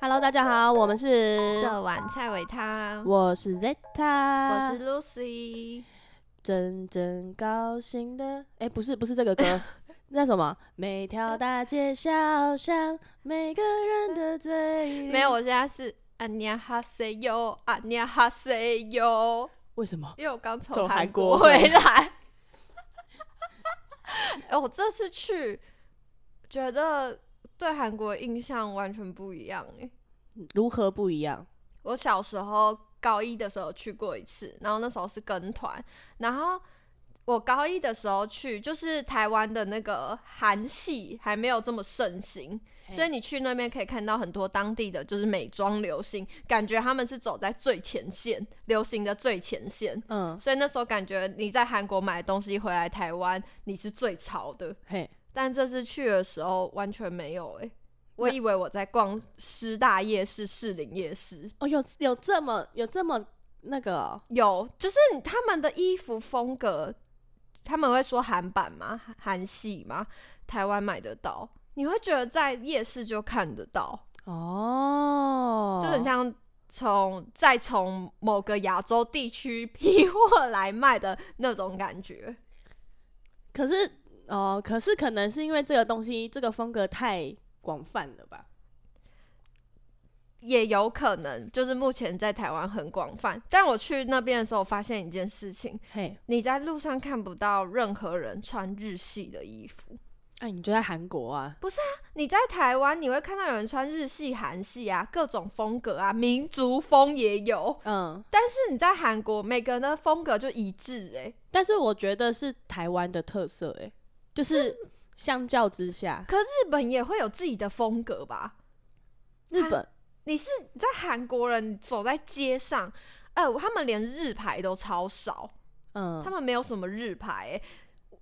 Hello，大家好，我们是这碗菜尾汤，我是 Zeta，我是 Lucy。真正高兴的，哎、不是不是这个歌，那什么？每条大街小巷，每个人的嘴里没有，我现在是阿尼亚哈塞哟，阿尼亚哈塞哟，为什么？因为我刚从从韩国回来。哎、我这次去，觉得对韩国印象完全不一样诶、如何不一样？我小时候高一的时候去过一次，然后那时候是跟团，然后我高一的时候去，就是台湾的那个韩系还没有这么盛行，所以你去那边可以看到很多当地的就是美妆流行，感觉他们是走在最前线，流行的最前线。嗯，所以那时候感觉你在韩国买的东西回来台湾，你是最潮的。嘿，但这次去的时候完全没有诶、我以为我在逛师大夜市、士林夜市，哦，有有这么有这么那个哦、有，就是他们的衣服风格，他们会说韩版吗？韩韩系吗？台湾买得到，你会觉得在夜市就看得到，哦，就很像从再从某个亚洲地区 批货来卖的那种感觉。可是哦，可是可能是因为这个东西这个风格太广泛了吧？也有可能就是目前在台湾很广泛，但我去那边的时候，发现一件事情：嘿，你在路上看不到任何人穿日系的衣服。哎、你就在韩国啊？不是啊你在台湾，你会看到有人穿日系、韩系啊，各种风格啊，民族风也有。嗯，但是你在韩国，每个人的风格就一致、欸，但是我觉得是台湾的特色、欸，就是相较之下，可日本也会有自己的风格吧？日本你是在韩国人，走在街上，哎、他们连日牌都超少，嗯他，们没有什么日牌、欸。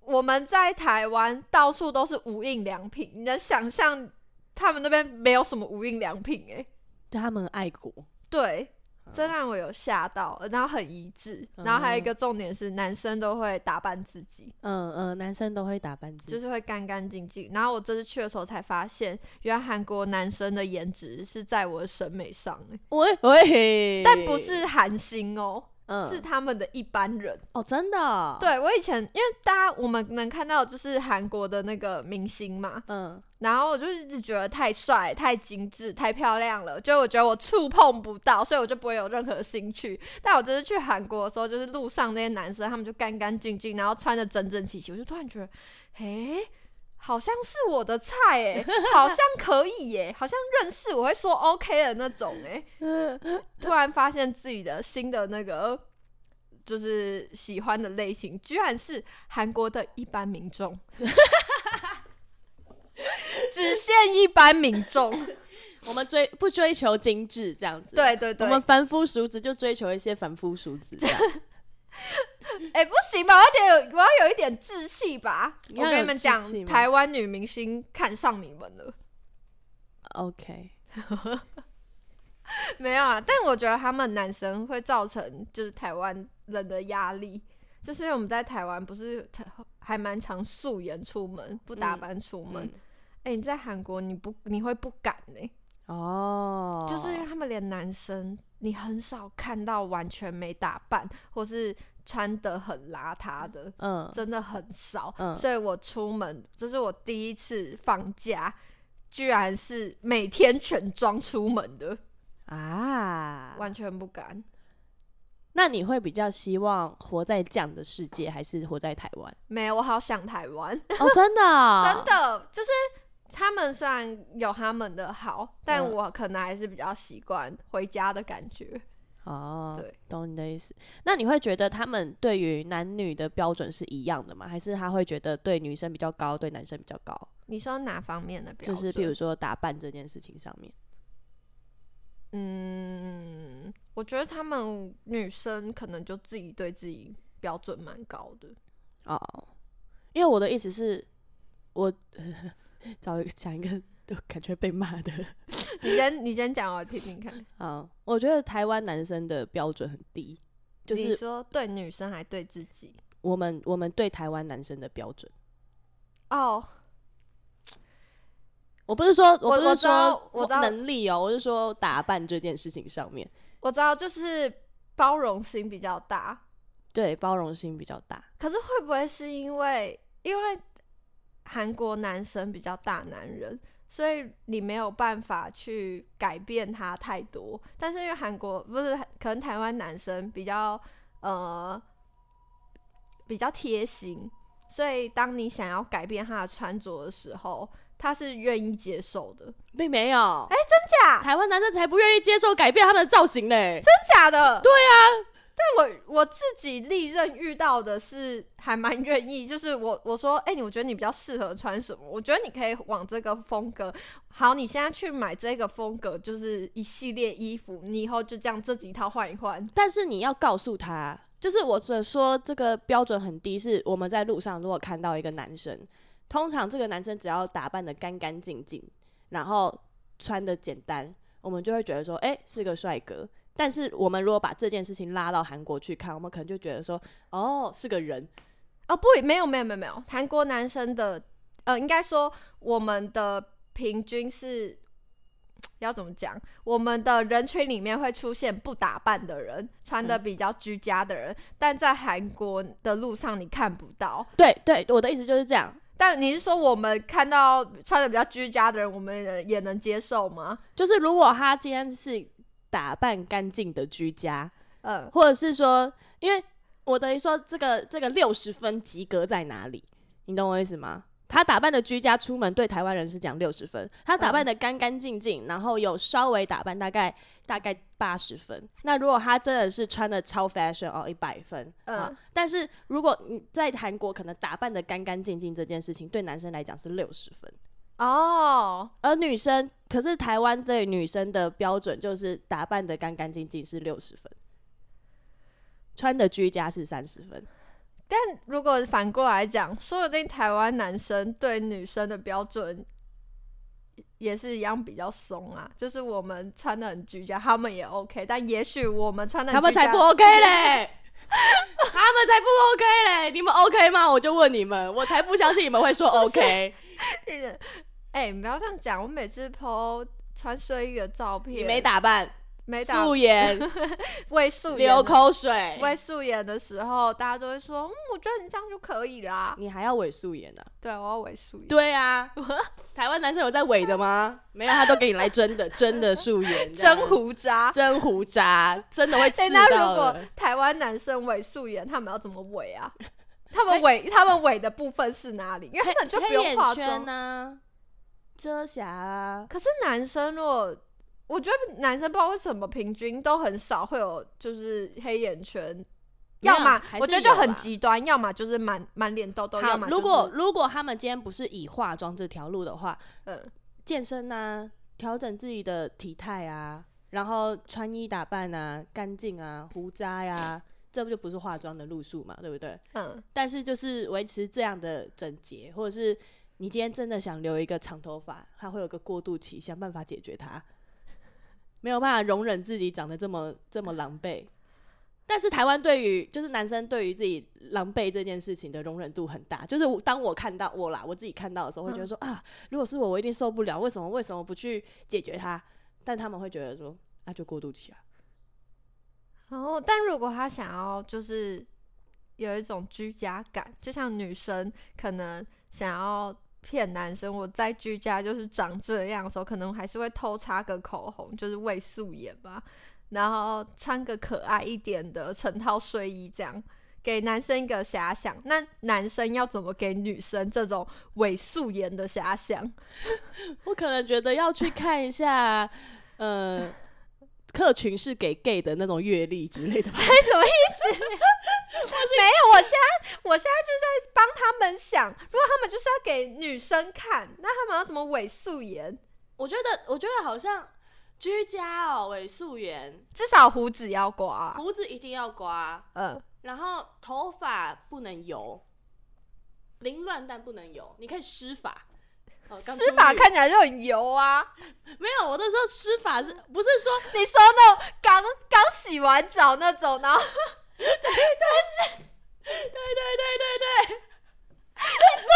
我们在台湾到处都是无印良品，你能想象他们那边没有什么无印良品、欸？他们爱国，对，这让我有吓到，然后很一致。然后还有一个重点是，男生都会打扮自己，嗯嗯，男生都会打扮自己，就是会干干净净。然后我这次去的时候才发现，原来韩国男生的颜值是在我的审美上、欸，喂喂，但不是韩星哦、嗯是他们的一般人。哦，真的哦，，对我以前，因为大家我们能看到就是韩国的那个明星嘛，嗯，然后我就一直觉得太帅、太精致、太漂亮了，就我觉得我触碰不到，所以我就不会有任何兴趣。但我这次去韩国的时候，就是路上那些男生，他们就干干净净，然后穿的整整齐齐，我就突然觉得，诶，好像是我的菜诶，好像可以耶，好像认识我会说 OK 的那种诶。突然发现自己的新的那个。就是喜欢的类型，居然是韩国的一般民众，只限一般民众。我们追不追求精致这样子，，对对对，我们凡夫俗子就追求一些凡夫俗子这样，哎、不行吧？我要点有，我要有一点志气吧。我跟你们讲台湾女明星看上你们了，OK，没有啊？但我觉得他们男生会造成就是台湾人的压力，就是因为我们在台湾不是还蛮常素颜出门，不打嗯扮出门。嗯哎、你在韩国你不你会不敢呢、哦，就是因为他们连男生，你很少看到完全没打扮，或是穿得很邋遢的，嗯，真的很少。嗯所以我出门，这是我第一次放假，居然是每天全妆出门的，啊，完全不敢。那你会比较希望活在这样的世界，还是活在台湾？没有，我好想台湾，哦，真的哦，真的就是。他们虽然有他们的好，但嗯我可能还是比较习惯回家的感觉。哦，对，懂你的意思。那你会觉得他们对于男女的标准是一样的吗？还是他会觉得对女生比较高，对男生比较高？你说哪方面的标准？就是比如说打扮这件事情上面。嗯，我觉得他们女生可能就自己对自己标准蛮高的。哦，因为我的意思是，我找一讲一个都感觉被骂的 你先，你先讲，我听听看。啊，我觉得台湾男生的标准很低，就是说对女生还对自己？我们我们对台湾男生的标准。哦，我不是说我不是说我知道能力哦，我是说打扮这件事情上面，我知道，就是包容心比较大。对包容心比较大。可是会不会是因为因为韩国男生比较大男人，所以你没有办法去改变他太多？但是因为韩国不是可能台湾男生比较呃比较贴心，所以当你想要改变他的穿着的时候，他是愿意接受的。并没有，哎、真假？台湾男生才不愿意接受改变他们的造型嘞。真假的？对啊，我我自己历任遇到的是还蛮愿意，就是我我说，哎、你我觉得你比较适合穿什么？我觉得你可以往这个风格。好，你现在去买这个风格，就是一系列衣服，你以后就这样这几套换一换。但是你要告诉他，就是我所说这个标准很低，是我们在路上如果看到一个男生，通常这个男生只要打扮的干干净净，然后穿的简单，我们就会觉得说，哎、是个帅哥。但是我们如果把这件事情拉到韩国去看，我们可能就觉得说，哦，是个人。哦，不，没有没有没有没有，韩国男生的，呃，应该说我们的平均是要怎么讲？我们的人群里面会出现不打扮的人，穿的嗯比较居家的人，但在韩国的路上你看不到。对对，我的意思就是这样，但你是说我们看到穿的比较居家的人，我们也也能接受吗？就是如果他今天是打扮干净的居家，嗯，或者是说，因为我等于说这个这个六十分及格在哪里？你懂我意思吗？他打扮的居家出门，对台湾人是讲六十分；他打扮的干干净净，然后有稍微打扮，大概大概八十分。那如果他真的是穿的超 fashion 哦，一百分。嗯嗯，但是如果你在韩国可能打扮的干干净净这件事情，对男生来讲是六十分。哦，而女生，可是台湾这里女生的标准就是打扮的干干净净是六十分，穿的居家是三十分。但如果反过来讲，说不定台湾男生对女生的标准也是一样比较松啊，就是我们穿的很居家，他们也 OK，但也许我们穿的他们才不 OK 嘞，他们才不 OK 嘞，你们 OK 吗？我就问你们，我才不相信你们会说 OK。哎、你不要这样讲，我每次 PO 穿睡衣的照片，你没打扮，没打素颜，未素颜流的口水，未素颜的时候，大家都会说，嗯，我觉得你这样就可以啦。你还要伪素颜呢、对，我要伪素颜。对啊，台湾男生有在伪的吗？没有，他都给你来真的，真的素颜，这样真胡渣。真胡渣，真的会刺哎、那如果的。台湾男生伪素颜，他们要怎么伪啊？他们伪，他们伪的部分是哪里？因为他们就不黑用化妆。呢、遮瑕啊，可是男生如果，我觉得男生不知道为什么平均都很少会有就是黑眼圈，要么我觉得就很极端，要么就是满满脸痘痘，要好，么、如果如果他们今天不是以化妆这条路的话，嗯。健身啊，调整自己的体态啊，然后穿衣打扮啊，干净啊，胡渣呀、这不就不是化妆的路数嘛，对不对？嗯。但是就是维持这样的整洁，或者是你今天真的想留一个长头发，它会有个过渡期，想办法解决它，没有办法容忍自己长得这么这么狼狈。但是台湾对于就是男生对于自己狼狈这件事情的容忍度很大，就是当我看到我啦，我自己看到的时候会觉得说、啊，如果是我，我一定受不了，为什么为什么不去解决它？但他们会觉得说，那、就过渡期啊。然后，但如果他想要就是有一种居家感，就像女生可能想要骗男生，我在居家就是长这样的时候，可能还是会偷擦个口红，就是伪素颜吧，然后穿个可爱一点的成套睡衣，这样给男生一个遐想。那男生要怎么给女生这种伪素颜的遐想？我可能觉得要去看一下，呃，客群是给 gay 的那种阅历之类的吧。哎，什么意思？没有，我现在我现在就在帮他们想，如果他们就是要给女生看，那他们要怎么伪素颜？我觉得，我觉得好像居家哦，伪素颜，至少胡子要刮、胡子一定要刮，嗯，然后头发不能油，凌乱但不能油，你可以施法。施法看起来就很油啊！没有，我那时候施法是不是说你说那种刚刚洗完澡那种，然后对对对对对说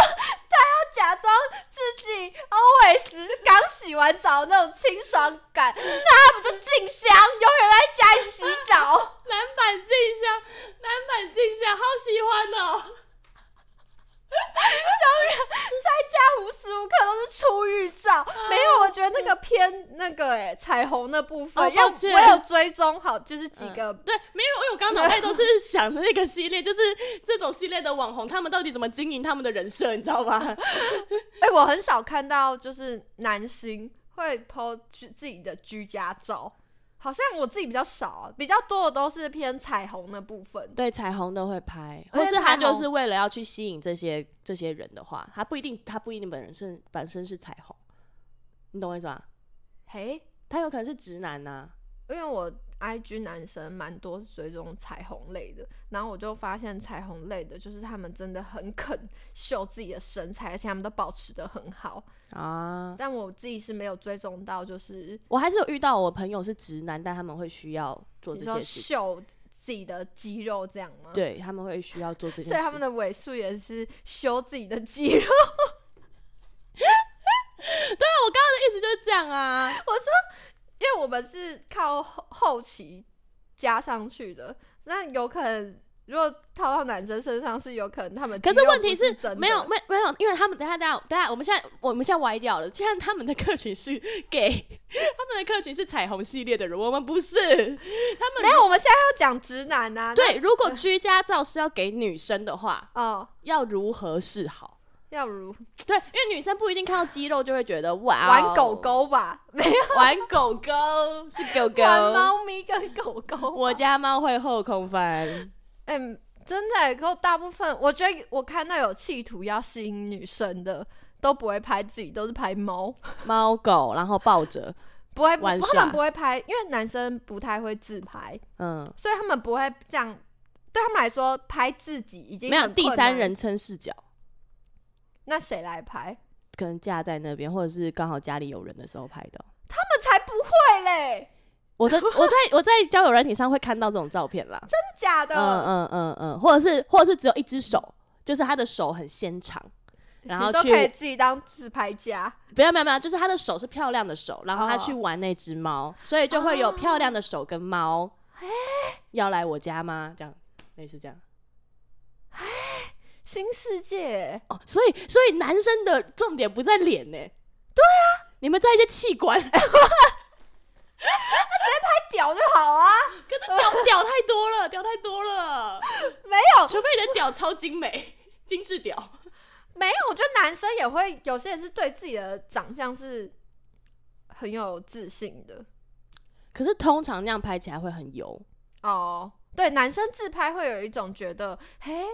他要，假装自己 always 是刚洗完澡那种清爽感，那不就静香，永远在家里洗澡。男版静香，男版静香，好喜欢哦。在家无时无刻都是出日照，没有，我觉得那个偏那个哎、彩虹的部分，因为哦抱歉。我有追踪好，就是几个、对，没有，因为我刚刚脑袋都是想的那个系列，就是这种系列的网红，他们到底怎么经营他们的人设，你知道吗？哎、我很少看到就是男星会 po 自己的居家照，好像我自己比较少啊，比较多的都是偏彩虹的部分。对，彩虹都会拍，或是他就是为了要去吸引这些这些人的话，他不一定，他不一定本人是本身是彩虹，你懂我意思吗？嘿，他有可能是直男呐、因为我 IG 男生蛮多是追踪彩虹类的，然后我就发现彩虹类的，就是他们真的很肯秀自己的身材，而且他们都保持的很好。啊。但我自己是没有追踪到，就是我还是有遇到我朋友是直男，但他们会需要做这些，秀自己的肌肉这样吗？，对他们会需要做这件事。所以他们的尾数也是修自己的肌肉。对啊，我刚刚的意思就是这样啊。因为我们是靠后后期加上去的，那有可能如果套到男生身上是有可能他们可是问题是没有没没有，因为他们等下等下等下，我们现在我们现在歪掉了。既然他们的客群是 gay，他们的客群是彩虹系列的人，我们不是。他们没有，我们现在要讲直男啊。对，如果居家照是要给女生的话，那，哦，要如何是好？要如对，因为女生不一定看到肌肉就会觉得哇、哦，玩狗，狗吧，没有。玩狗狗是狗狗，玩猫咪跟狗狗。我家猫会后空翻。嗯、真的耶，可大部分我觉得我看到有企图要吸引女生的，都不会拍自己，都是拍猫，猫狗，然后抱着，不会，他们不会拍，因为男生不太会自拍，嗯，所以他们不会这样。对他们来说，拍自己已经没有第三人称视角，那谁来拍？可能架在那边，或者是刚好家里有人的时候拍的。他们才不会嘞，我的我在我在交友软体上会看到这种照片啦，真的假的？嗯嗯嗯嗯，或者是或者是只有一只手，就是他的手很纤长，然后去自己当自拍架，不要不要不要，就是他的手是漂亮的手，然后他哦去玩那只猫，所以就会有漂亮的手跟猫。要来我家吗？这样类似这样新世界。哦，所以所以男生的重点不在脸呢，对啊，你们在一些器官，那 直接拍屌就好啊，可是屌屌太多了，屌太多了，没有。除非你的屌超精美，精致屌。没有，我觉得男生也会，有些人是对自己的长相是很有自信的。可是通常那样拍起来会很油，哦。对，男生自拍会有一种觉得，嘿，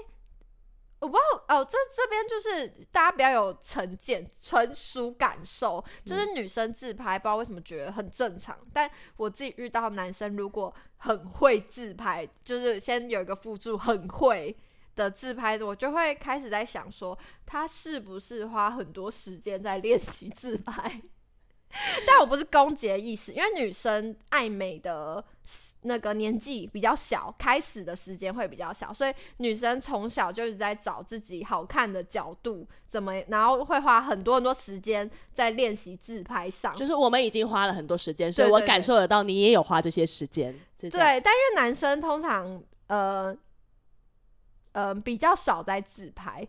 我不知道哦，这这边就是大家比较有成见，纯属感受，就是女生自拍，不知道为什么觉得很正常，但我自己遇到男生如果很会自拍，就是先有一个辅助很会。的自拍的，我就会开始在想说，他是不是花很多时间在练习自拍？但我不是攻击的意思，因为女生爱美的那个年纪比较小，开始的时间会比较小，所以女生从小就一直在找自己好看的角度，怎么，然后会花很多很多时间在练习自拍上。就是我们已经花了很多时间，所以我感受得到你也有花这些时间。对，但因为男生通常呃呃比较少在自拍，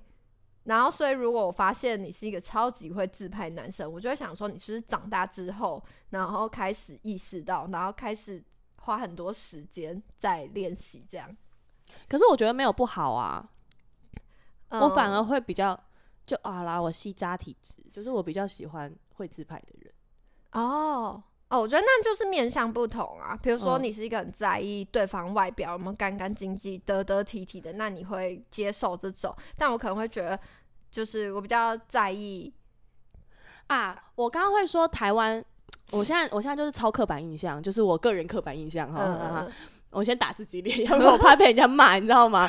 然后所以如果我发现你是一个超级会自拍男生，我就会想说你是不是长大之后，然后开始意识到，然后开始花很多时间在练习这样。可是我觉得没有不好啊，我反而嗯会比较就啊啦，我吸渣体质，就是我比较喜欢会自拍的人。哦。哦，我觉得那就是面向不同啊。比如说，嗯你是一个很在意对方外表有没有干干净净、得得体体的，那你会接受这种。但我可能会觉得，就是我比较在意啊，我刚刚会说台湾，我现在我现在就是超刻板印象，就是我个人刻板印象哈。我先打自己脸，因为我怕被人家骂，你知道吗？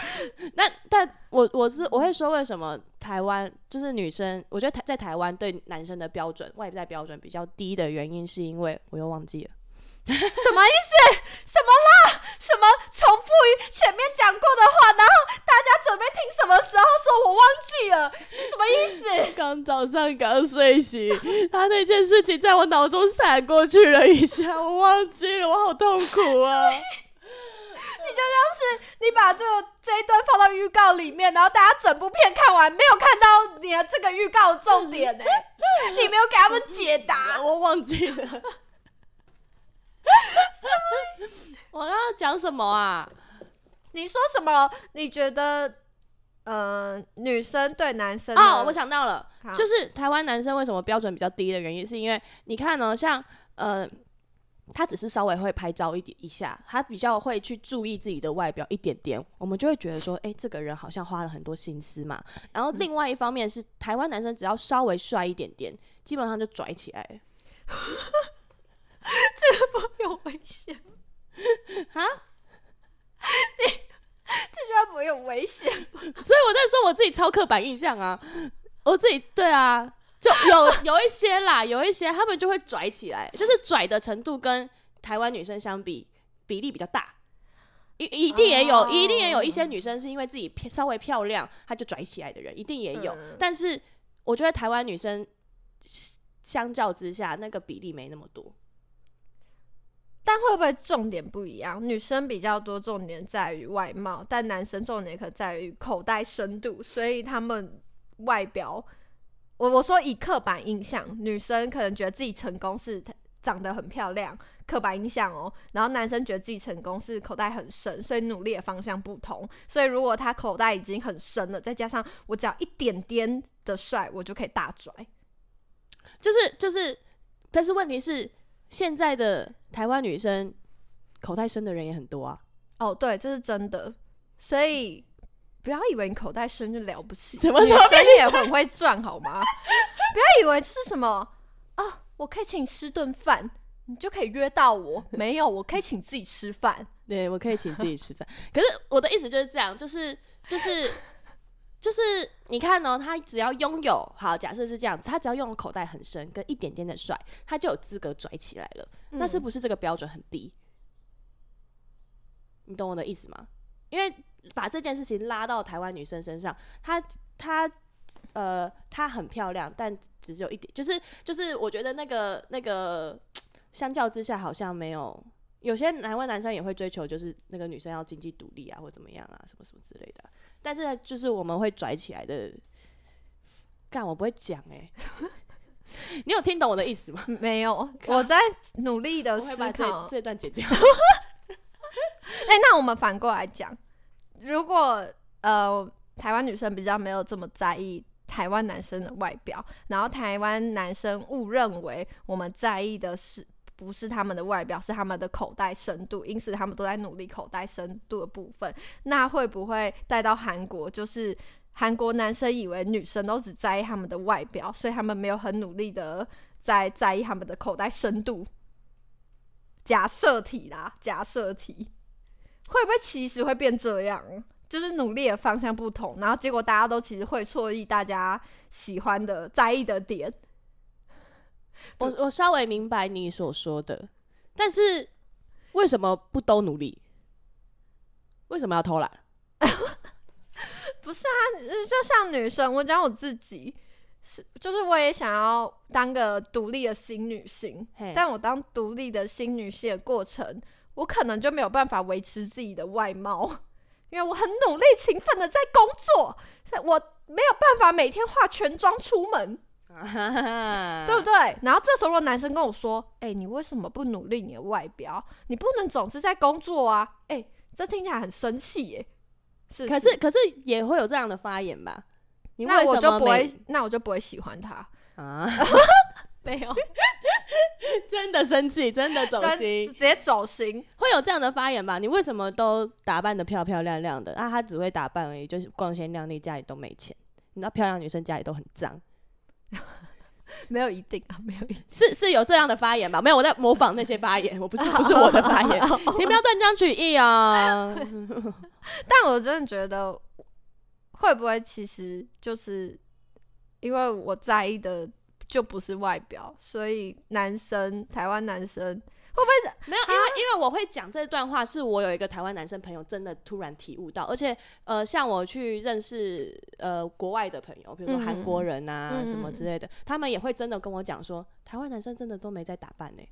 那但我我是我会说，为什么台湾就是女生，我觉得台在台湾对男生的标准外在标准比较低的原因，是因为我又忘记了。什么意思？什么啦？什么重复于前面讲过的话？然后大家准备听什么时候说？我忘记了，什么意思？刚早上刚睡醒，他那件事情在我脑中闪过去了一下，我忘记了，我好痛苦啊！你就像是你把这这一段放到预告里面，然后大家整部片看完，没有看到你的这个预告的重点呢、你没有给他们解答。我忘记了。我刚刚讲什么啊？你说什么？你觉得呃，女生对男生哦，我想到了，就是台湾男生为什么标准比较低的原因，是因为你看呢，像呃，他只是稍微会拍照一点一下，他比较会去注意自己的外表一点点，我们就会觉得说，哎、这个人好像花了很多心思嘛。然后另外一方面是，台湾男生只要稍微帅一点点，基本上就拽起来了。有危险啊？你这句话不会有危险？所以我自己超刻板印象啊，我自己对啊，就有 有一些啦，有一些他们就会拽起来，就是拽的程度跟台湾女生相比比例比较大。一一定也有哦一定也有一些女生是因为自己漂稍微漂亮，她就拽起来的人，一定也有。嗯但是我觉得台湾女生相较之下，那个比例没那么多。但会不会重点不一样？女生比较多重点在于外貌，但男生重点可在于口袋深度，所以他们外表，我我说以刻板印象，女生可能觉得自己成功是长得很漂亮，刻板印象哦。然后男生觉得自己成功是口袋很深，所以努力的方向不同。所以如果他口袋已经很深了，再加上我只要一点点的帅，我就可以大拽。就是就是，但是问题是，现在的台湾女生口袋深的人也很多啊。哦，对，这是真的。所以不要以为你口袋深就了不起，怎么女说生也很会赚，好吗？不要以为就是什么啊，我可以请你吃顿饭，你就可以约到我。没有，我可以请自己吃饭。对，我可以请自己吃饭。可是我的意思就是这样，就是就是就是，你看哦，他只要拥有好，假设是这样子，他只要拥有口袋很深跟一点点的帅，他就有资格拽起来了。那是嗯不是这个标准很低？你懂我的意思吗？因为把这件事情拉到台湾女生身上，她她呃她很漂亮，但只有一点，就是就是我觉得那个那个相较之下好像没有。有些台湾男生也会追求，就是那个女生要经济独立啊，或怎么样啊，什么什么之类的啊。但是呢就是我们会拽起来的，干我不会讲哎、你有听懂我的意思吗？没有，我在努力的思我会把这。这段剪掉。哎、那我们反过来讲，如果呃台湾女生比较没有这么在意台湾男生的外表，然后台湾男生误认为我们在意的是不是他们的外表，是他们的口袋深度，因此他们都在努力口袋深度的部分，那会不会带到韩国？就是韩国男生以为女生都只在意他们的外表，所以他们没有很努力的在在意他们的口袋深度。假设题啦，假设题。会不会其实会变这样？就是努力的方向不同，然后结果大家都其实会错意大家喜欢的、在意的点。我我稍微明白你所说的，但是为什么不都努力？为什么要偷懒？不是啊，呃就像女生，我讲我自己，是就是我也想要当个独立的新女性，嘿但我当独立的新女性的过程，我可能就没有办法维持自己的外貌，因为我很努力、勤奋的在工作，我没有办法每天化全妆出门。对不对？然后这时候，男生跟我说：“哎、你为什么不努力你的外表？你不能总是在工作啊！”哎、这听起来很生气耶。是不可是可是也会有这样的发言吧？你那我为什么就不会，那我就不会喜欢他。啊？没有，真的生气，真的走心直，接走心。会有这样的发言吧？你为什么都打扮的漂漂亮亮的？啊，他只会打扮而已，就是光鲜亮丽，家里都没钱。你知道漂亮女生家里都很脏，没有一定啊，没有一定。是是有这样的发言吧？没有，我在模仿那些发言，我不是不是我的发言，请不要断章取义啊！但我真的觉得，会不会其实就是因为我在意的就不是外表，所以男生台湾男生不会没有，因为因为我会讲这段话，是我有一个台湾男生朋友真的突然体悟到，而且呃，像我去认识呃国外的朋友，比如说韩国人啊、嗯什么之类的，他们也会真的跟我讲说，台湾男生真的都没在打扮呢、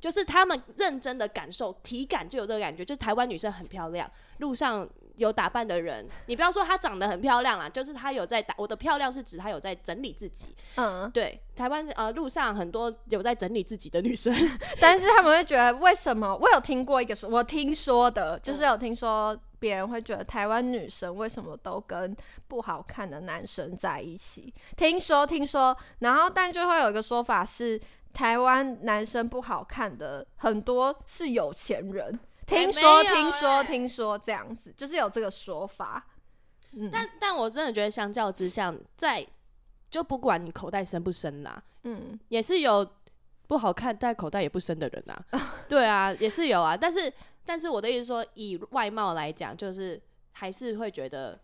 就是他们认真的感受，体感就有这个感觉，就是台湾女生很漂亮，路上有打扮的人，你不要说她长得很漂亮啦，就是她有在打，我的漂亮是指她有在整理自己。嗯？对，台湾呃路上很多有在整理自己的女生，但是他们会觉得为什么？我有听过一个说，我听说的，就是有听说别人会觉得台湾女生为什么都跟不好看的男生在一起？听说听说，然后但就会有一个说法是，台湾男生不好看的很多是有钱人。听说听说欸听说这样子，就是有这个说法。嗯，但但我真的觉得相较之下，在就不管你口袋深不深啦，嗯也是有不好看但口袋也不深的人啊。对啊，也是有啊。但是但是我的意思说，以外貌来讲，就是还是会觉得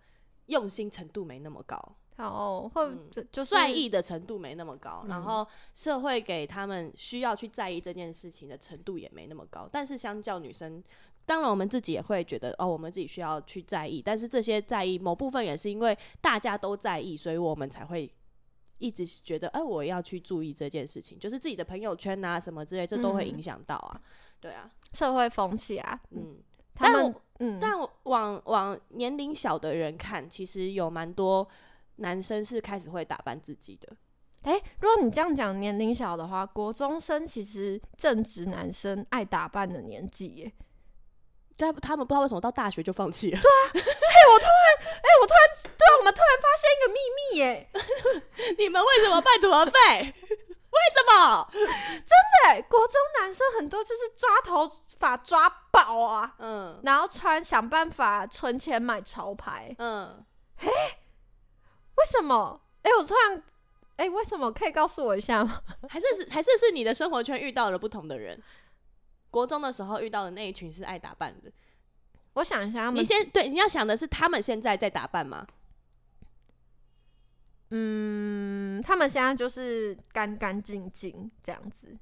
用心程度没那么高。哦，会嗯就就是在意的程度没那么高，嗯然后社会给他们需要去在意这件事情的程度也没那么高。但是相较女生，当然我们自己也会觉得哦，我们自己需要去在意。但是这些在意某部分也是因为大家都在意，所以我们才会一直觉得，哎、我要去注意这件事情，就是自己的朋友圈啊什么之类，这都会嗯影响到啊。对啊，社会风气啊，嗯，嗯。他们但嗯，但往往年龄小的人看，其实有蛮多男生是开始会打扮自己的。哎、如果你这样讲年龄小的话，国中生其实正值男生爱打扮的年纪耶。但他们不知道为什么到大学就放弃了。对啊哎、我突然，哎、我突然，对啊，我们突然发现一个秘密耶！你们为什么半途而废？为什么？真的，国中男生很多就是抓头发抓爆啊，嗯然后穿想办法存钱买潮牌。嗯，为什么？哎、我突然，哎、为什么？可以告诉我一下吗？还是是还是是你的生活圈遇到了不同的人。国中的时候遇到的那一群是爱打扮的，我想一下，他们你先对你要想的是他们现在在打扮吗？嗯，他们现在就是干干净净这样子，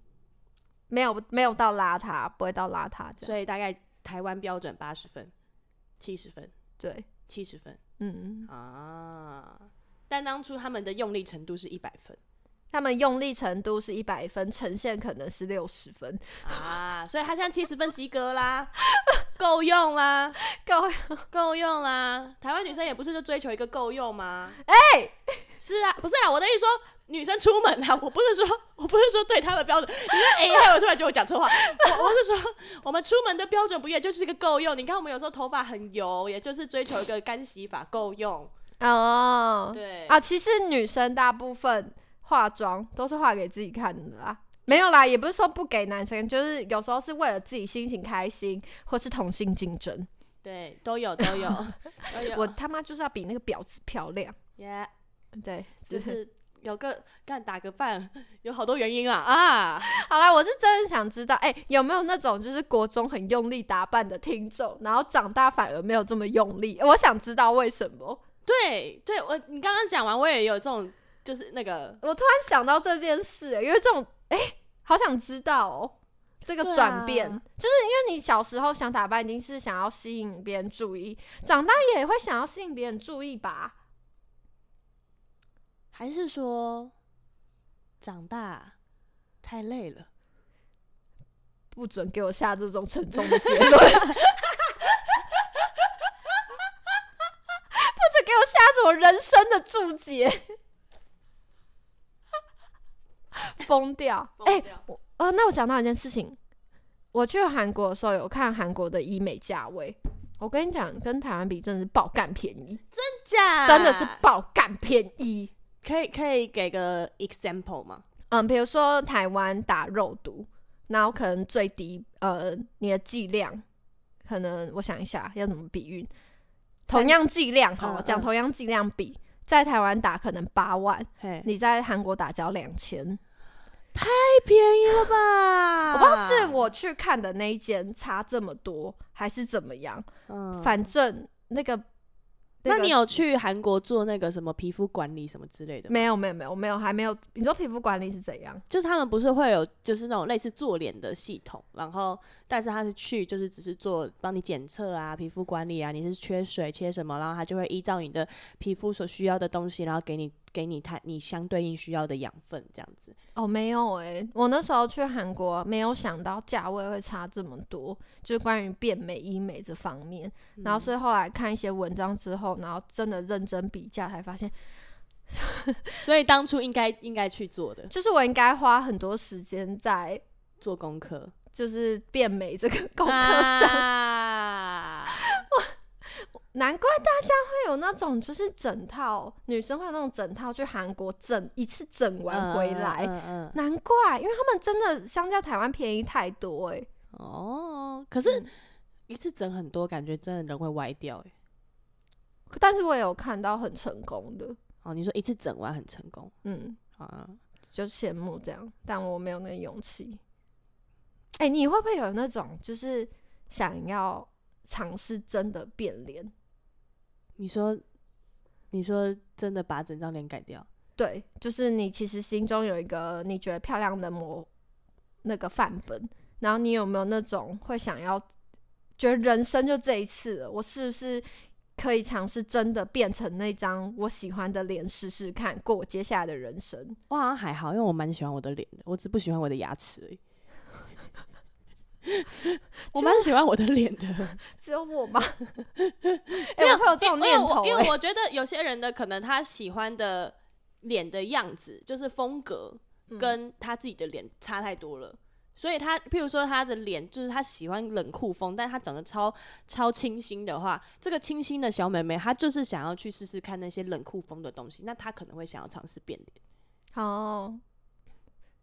没有没有到邋遢，不会到邋遢这样。所以大概台湾标准八十分、七十分、对，七十分嗯，啊。但当初他们的用力程度是一百分他们用力程度是一百分，呈现可能是六十分，啊，所以他现在七十分及格啦，够用啦，够够用啦！台湾女生也不是就追求一个够用吗？哎、是啊，不是啊，我的意思说，女生出门啊，我不是说，我不是说对她的标准，你说哎，害我突然觉得我讲错话，我我是说，我们出门的标准不也就是一个够用？你看我们有时候头发很油，也就是追求一个干洗法够用，哦对啊，其实女生大部分化妆都是化给自己看的啦。没有啦，也不是说不给男生，就是有时候是为了自己心情开心，或是同性竞争。对，都有都有 都有，我他妈就是要比那个婊子漂亮，耶对，就 是有个干打个饭，有好多原因啊啊！好啦，我是真的想知道，哎、有没有那种就是国中很用力打扮的听众，然后长大反而没有这么用力？我想知道为什么。对对，我你刚刚讲完，我也有这种，就是那个我突然想到这件事、因为这种，哎、好想知道哦，这个对转变，啊就是因为你小时候想打扮，一定是想要吸引别人注意，长大也会想要吸引别人注意吧？还是说长大太累了？不准给我下这种沉重的结论，我人生的注解，疯掉！哎、我呃，那我讲到一件事情，我去韩国的时候有看韩国的医美价位，我跟你讲，跟台湾比真的是爆干便宜，真假真的是爆干便宜。可以可以给个 example 吗？嗯，比如说台湾打肉毒，然后可能最低呃你的剂量，可能我想一下要怎么比喻，同样剂量哈，嗯嗯讲同样剂量比，在台湾打可能八万，你在韩国打只要两千。太便宜了吧？我不知道是我去看的那一间差这么多，还是怎么样，嗯反正那个那你有去韩国做那个什么皮肤管理什么之类的？没有没有没有没有还没有。你说皮肤管理是怎样？就是他们不是会有就是那种类似做脸的系统，然后但是他是去就是只是做帮你检测啊、皮肤管理啊，你是缺水缺什么，然后他就会依照你的皮肤所需要的东西，然后给你给你它你相对应需要的养分这样子。哦，没有诶、我那时候去韩国，没有想到价位会差这么多，就是关于变美医美这方面。然后所以后来看一些文章之后，然后真的认真比价，才发现，所以当初应该应该去做的，就是我应该花很多时间在做功课就是变美这个功课上。啊难怪大家会有那种就是整套女生会有那种整套去韩国整一次整完回来。嗯嗯嗯难怪，因为他们真的相较台湾便宜太多哎、哦，可是嗯一次整很多，感觉真的人会歪掉哎。但是我也有看到很成功的，哦，你说一次整完很成功嗯，啊？就羡慕这样，但我没有那个勇气。哎、你会不会有那种就是想要尝试真的变脸？你说，你说真的把整张脸改掉？对，就是你其实心中有一个你觉得漂亮的模那个范本，然后你有没有那种会想要觉得人生就这一次了，我是不是可以尝试真的变成那张我喜欢的脸试试看，过我接下来的人生？我好像还好，因为我蛮喜欢我的脸的，我只不喜欢我的牙齿而已。我蛮喜欢我的脸的，只有我吗？哎、没有我会有这种因为念头、因为我觉得有些人的可能他喜欢的脸的样子，就是风格嗯跟他自己的脸差太多了。所以他，譬如说他的脸，就是他喜欢冷酷风，但他长得超超清新的话，这个清新的小妹妹，她就是想要去试试看那些冷酷风的东西，那她可能会想要尝试变脸。哦，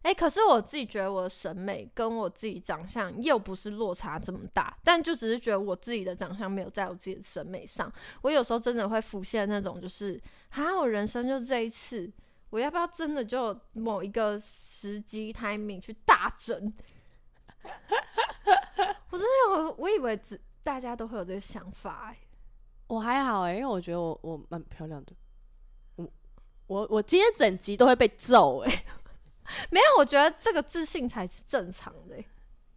哎、可是我自己觉得我的审美跟我自己长相又不是落差这么大，但就只是觉得我自己的长相没有在我自己的审美上。我有时候真的会浮现那种，就是啊，我人生就这一次，我要不要真的就某一个时机 timing 去大整？我真的有，我以为只大家都会有这个想法、欸，我还好哎、因为我觉得我我蛮漂亮的。我我我今天整集都会被揍哎、没有，我觉得这个自信才是正常的欸、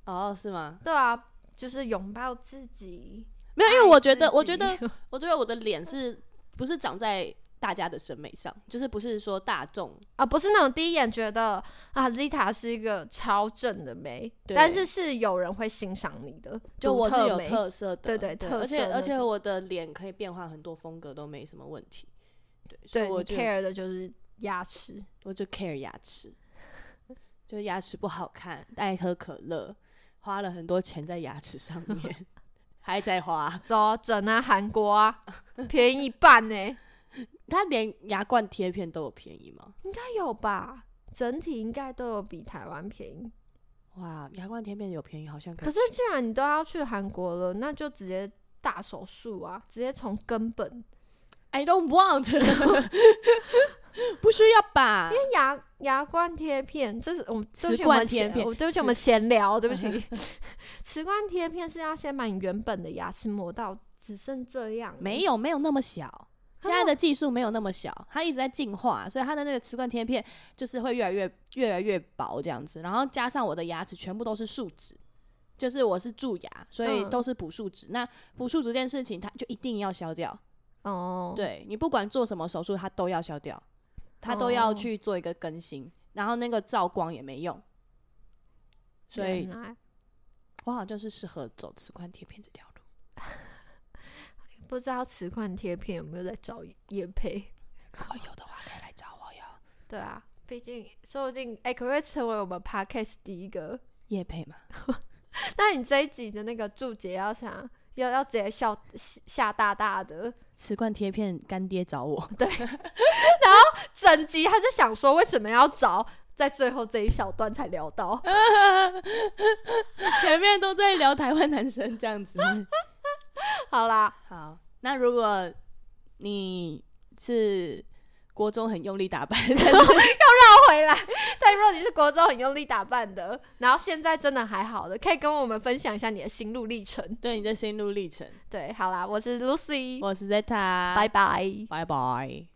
哦，是吗？对啊，就是拥抱自己。没有，因为我觉得，我觉得，我觉得我的脸是不是长在大家的审美上，就是不是说大众啊，不是那种第一眼觉得啊，Zita 是一个超正的美，对但是是有人会欣赏你的，就我是有特色的，对对特而且而且我的脸可以变换很多风格都没什么问题。对，所以对，我 care 的就是牙齿。我就 care 牙齿，就牙齿不好看，爱喝可乐，花了很多钱在牙齿上面，还在花。走啊整啊，韩国啊，便宜一半呢、他连牙冠贴片都有便宜吗？应该有吧？整体应该都有比台湾便宜。哇，牙冠贴片有便宜，好像可可是既然你都要去韩国了，那就直接大手术啊，直接从根本。I don't want，不需要吧？因为牙牙冠贴片，这是我们瓷冠贴片我对不起我们闲聊，对不起。瓷冠贴片是要先把你原本的牙齿磨到只剩这样，没有没有那么小，现在的技术没有那么小，它一直在进化，所以它的那个瓷冠贴片就是会越来越越来越薄这样子，然后加上我的牙齿全部都是树脂。就是我是蛀牙，所以嗯都是补树脂。那补树脂这件事情，它就一定要消掉。哦，对你不管做什么手术，它都要消掉，它都要哦去做一个更新。然后那个照光也没用，所以我好像就是适合走瓷冠贴片这条路。不知道瓷冠贴片有没有在找叶配？如果有的话，可以来找我哟。对啊，毕竟说不定哎、可不可以成为我们 podcast 第一个？叶配嘛，那你这一集的那个注解要想要要直接笑吓大大的，瓷罐贴片干爹找我。整集他就想说为什么要找，在最后这一小段才聊到。前面都在聊台湾男生这样子。好啦，好，那如果你是国中很用力打扮，但是 回回来。但，如果你是国中很用力打扮的，然后现在真的还好的，可以跟我们分享一下你的心路历程。对你的心路历程。对，好啦，我是 Lucy，我是 Zeta，拜拜。拜拜。